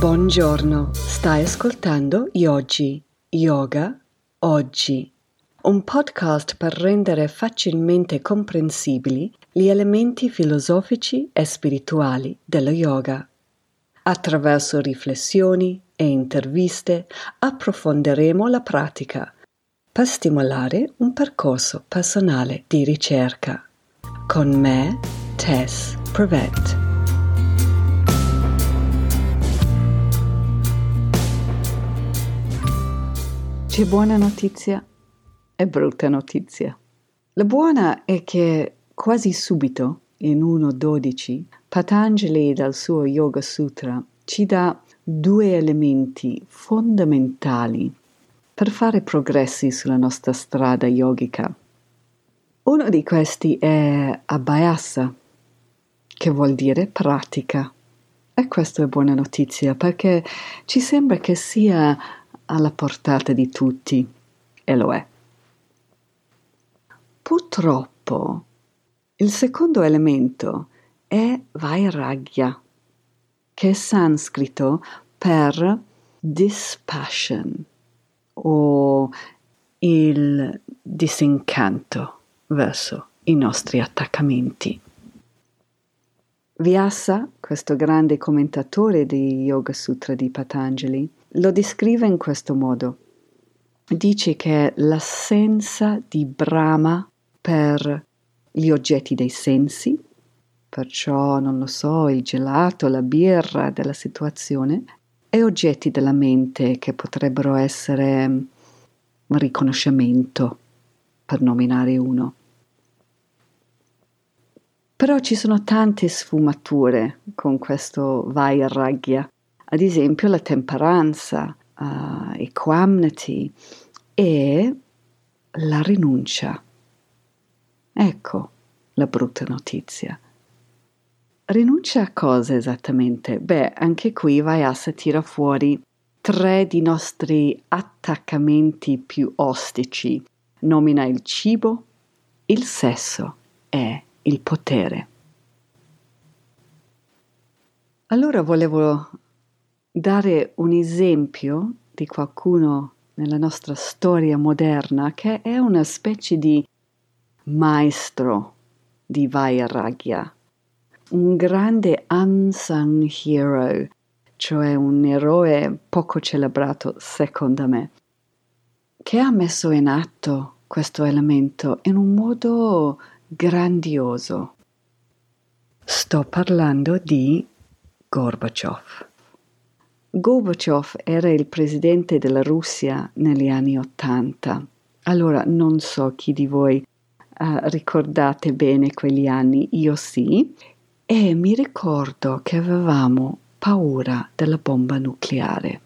Buongiorno, stai ascoltando Yogi, Yoga, Oggi, un podcast per rendere facilmente comprensibili gli elementi filosofici e spirituali dello yoga. Attraverso riflessioni e interviste approfondiremo la pratica per stimolare un percorso personale di ricerca. Con me, Tess Prevet. C'è buona notizia e brutta notizia. La buona è che quasi subito, in 1.12, Patanjali dal suo Yoga Sutra ci dà due elementi fondamentali per fare progressi sulla nostra strada yogica. Uno di questi è abhyasa, che vuol dire pratica. E questa è buona notizia perché ci sembra che sia alla portata di tutti, e lo è. Purtroppo, il secondo elemento è vairagya, che è sanscrito per dispassion o il disincanto verso i nostri attaccamenti. Vyasa, questo grande commentatore di Yoga Sutra di Patanjali, lo descrive in questo modo. Dice che l'assenza di Brahma per gli oggetti dei sensi, perciò non lo so, il gelato, la birra della situazione, e oggetti della mente che potrebbero essere un riconoscimento, per nominare uno. Però ci sono tante sfumature con questo Vairagya, ad esempio la temperanza, uh, equanimity e la rinuncia. Ecco la brutta notizia. Rinuncia a cosa esattamente? Beh, anche qui Vayasa tira fuori tre di nostri attaccamenti più ostici. Nomina il cibo, il sesso e il potere. Allora volevo dare un esempio di qualcuno nella nostra storia moderna che è una specie di maestro di Vairagya un grande unsung hero, cioè un eroe poco celebrato secondo me, che ha messo in atto questo elemento in un modo grandioso. Sto parlando di Gorbaciov. Gorbaciov era il presidente della Russia negli anni Ottanta. Allora non so chi di voi uh, ricordate bene quegli anni, io sì, e mi ricordo che avevamo paura della bomba nucleare.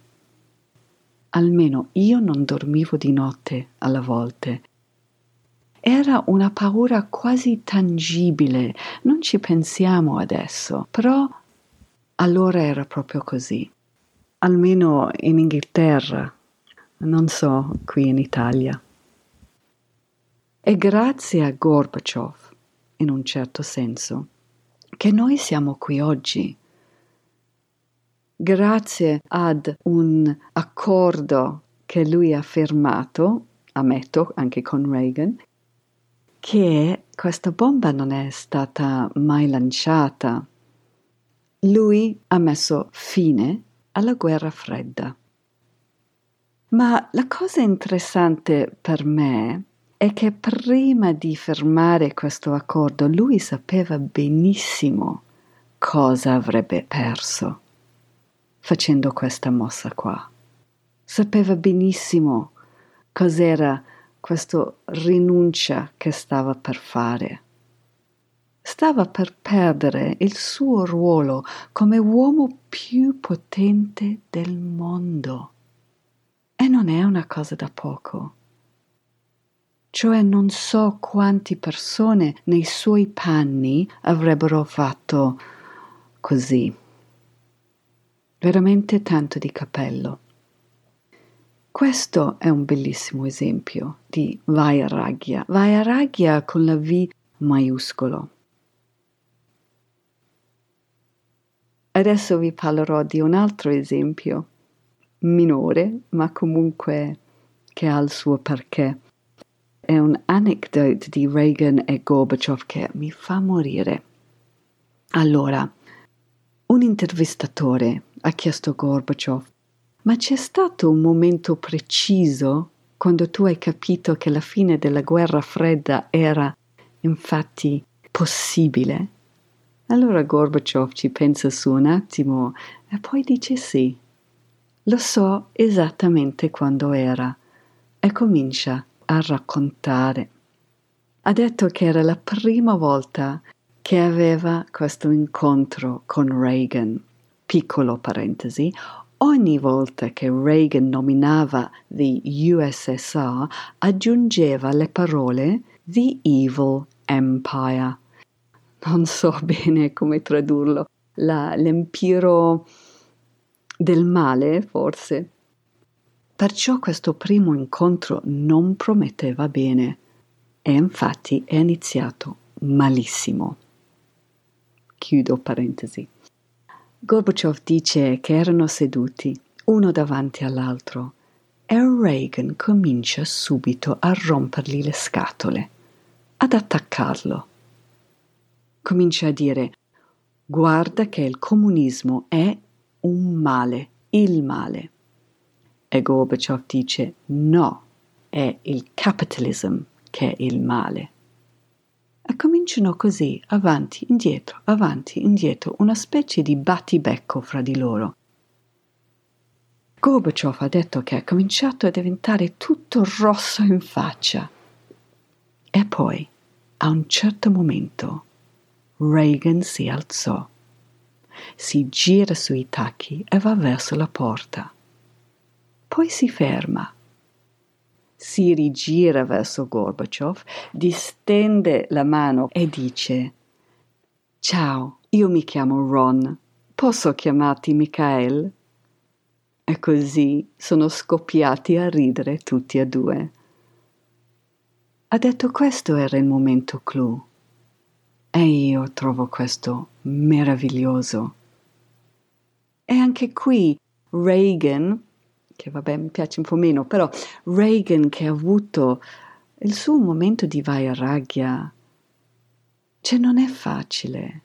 Almeno io non dormivo di notte alle volte. Era una paura quasi tangibile, non ci pensiamo adesso, però allora era proprio così. Almeno in Inghilterra, non so qui in Italia. E grazie a Gorbaciov, in un certo senso, che noi siamo qui oggi. Grazie ad un accordo che lui ha firmato, ammetto anche con Reagan, che questa bomba non è stata mai lanciata. Lui ha messo fine alla guerra fredda. Ma la cosa interessante per me è che prima di firmare questo accordo lui sapeva benissimo cosa avrebbe perso facendo questa mossa qua. Sapeva benissimo cos'era questa rinuncia che stava per fare. Stava per perdere il suo ruolo come uomo più potente del mondo. E non è una cosa da poco cioè non so quante persone nei suoi panni avrebbero fatto così. Veramente tanto di cappello. Questo è un bellissimo esempio di Vairagya. Vairagya con la V maiuscolo. Adesso vi parlerò di un altro esempio, minore, ma comunque che ha il suo perché. È un anecdote di Reagan e Gorbachev che mi fa morire. Allora, un intervistatore ha chiesto a Gorbachev, ma c'è stato un momento preciso quando tu hai capito che la fine della guerra fredda era infatti possibile? Allora Gorbachev ci pensa su un attimo e poi dice sì. Lo so esattamente quando era e comincia a raccontare. Ha detto che era la prima volta che aveva questo incontro con Reagan. Piccolo parentesi, ogni volta che Reagan nominava the USSR aggiungeva le parole the evil empire. Non so bene come tradurlo, la, l'empiro del male forse. Perciò questo primo incontro non prometteva bene e infatti è iniziato malissimo. Chiudo parentesi. Gorbachev dice che erano seduti uno davanti all'altro e Reagan comincia subito a rompergli le scatole, ad attaccarlo. Comincia a dire guarda che il comunismo è un male, il male. E Gorbachev dice no, è il capitalism che è il male. E cominciano così, avanti, indietro, avanti, indietro, una specie di battibecco fra di loro. Gorbachev ha detto che è cominciato a diventare tutto rosso in faccia. E poi, a un certo momento, Reagan si alzò, si gira sui tacchi e va verso la porta. Poi si ferma si rigira verso Gorbaciov, distende la mano e dice Ciao, io mi chiamo Ron, posso chiamarti Mikhail? E così sono scoppiati a ridere tutti e due. Ha detto questo era il momento clou. E io trovo questo meraviglioso. E anche qui Reagan che vabbè mi piace un po' meno, però Reagan che ha avuto il suo momento di vairagya, cioè non è facile.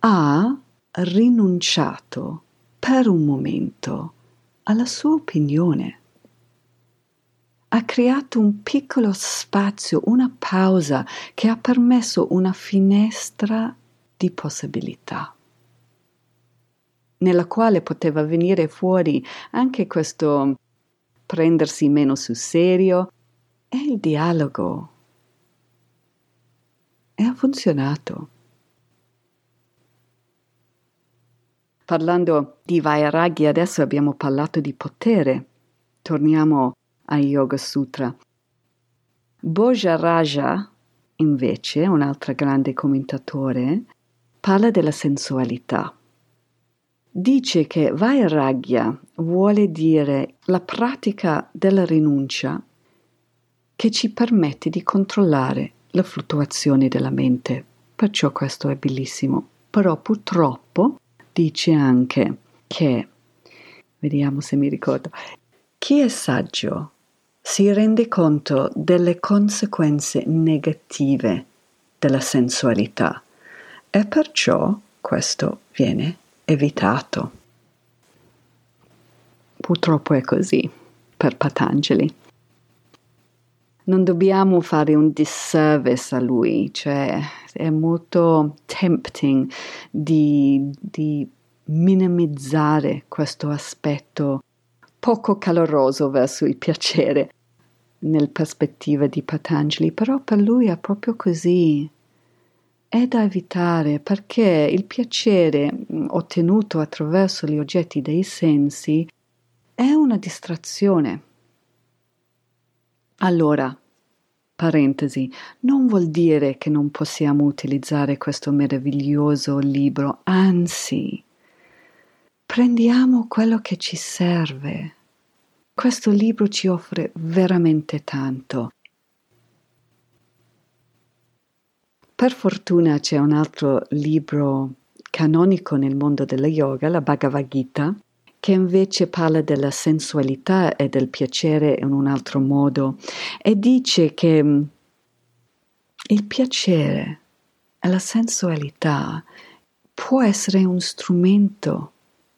Ha rinunciato per un momento alla sua opinione. Ha creato un piccolo spazio, una pausa che ha permesso una finestra di possibilità nella quale poteva venire fuori anche questo prendersi meno sul serio e il dialogo. E ha funzionato. Parlando di Vairaghi, adesso abbiamo parlato di potere. Torniamo a Yoga Sutra. Bhoja Raja, invece, un altro grande commentatore, parla della sensualità dice che Vairagya vuole dire la pratica della rinuncia che ci permette di controllare le fluttuazioni della mente. Perciò questo è bellissimo. Però purtroppo dice anche che, vediamo se mi ricordo, chi è saggio si rende conto delle conseguenze negative della sensualità e perciò questo viene evitato. Purtroppo è così per Patanjali. Non dobbiamo fare un disservice a lui, cioè è molto tempting di, di minimizzare questo aspetto poco caloroso verso il piacere nel prospettiva di Patanjali, però per lui è proprio così è da evitare perché il piacere mm, ottenuto attraverso gli oggetti dei sensi è una distrazione. Allora, parentesi, non vuol dire che non possiamo utilizzare questo meraviglioso libro, anzi, prendiamo quello che ci serve. Questo libro ci offre veramente tanto Per fortuna c'è un altro libro canonico nel mondo della yoga, la Bhagavad Gita, che invece parla della sensualità e del piacere in un altro modo e dice che mm, il piacere e la sensualità può essere un strumento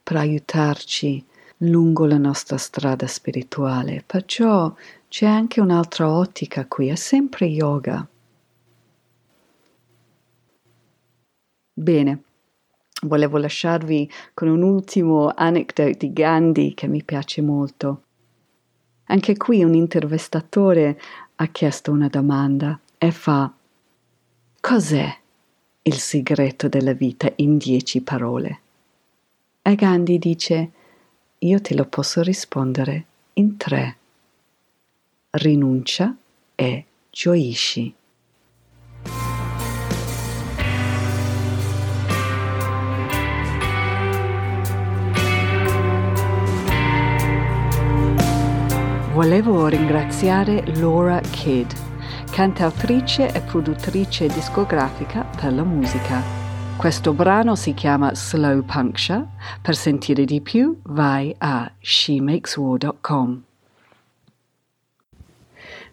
per aiutarci lungo la nostra strada spirituale, perciò c'è anche un'altra ottica qui, è sempre yoga. Bene, volevo lasciarvi con un ultimo anecdote di Gandhi che mi piace molto. Anche qui un intervistatore ha chiesto una domanda e fa Cos'è il segreto della vita in dieci parole? E Gandhi dice Io te lo posso rispondere in tre. Rinuncia e gioisci. Volevo ringraziare Laura Kidd, cantautrice e produttrice discografica per la musica. Questo brano si chiama Slow Puncture. Per sentire di più vai a shemakeswar.com.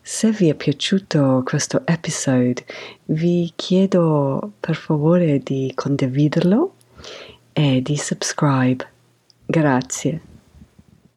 Se vi è piaciuto questo episodio, vi chiedo per favore di condividerlo e di subscribe. Grazie.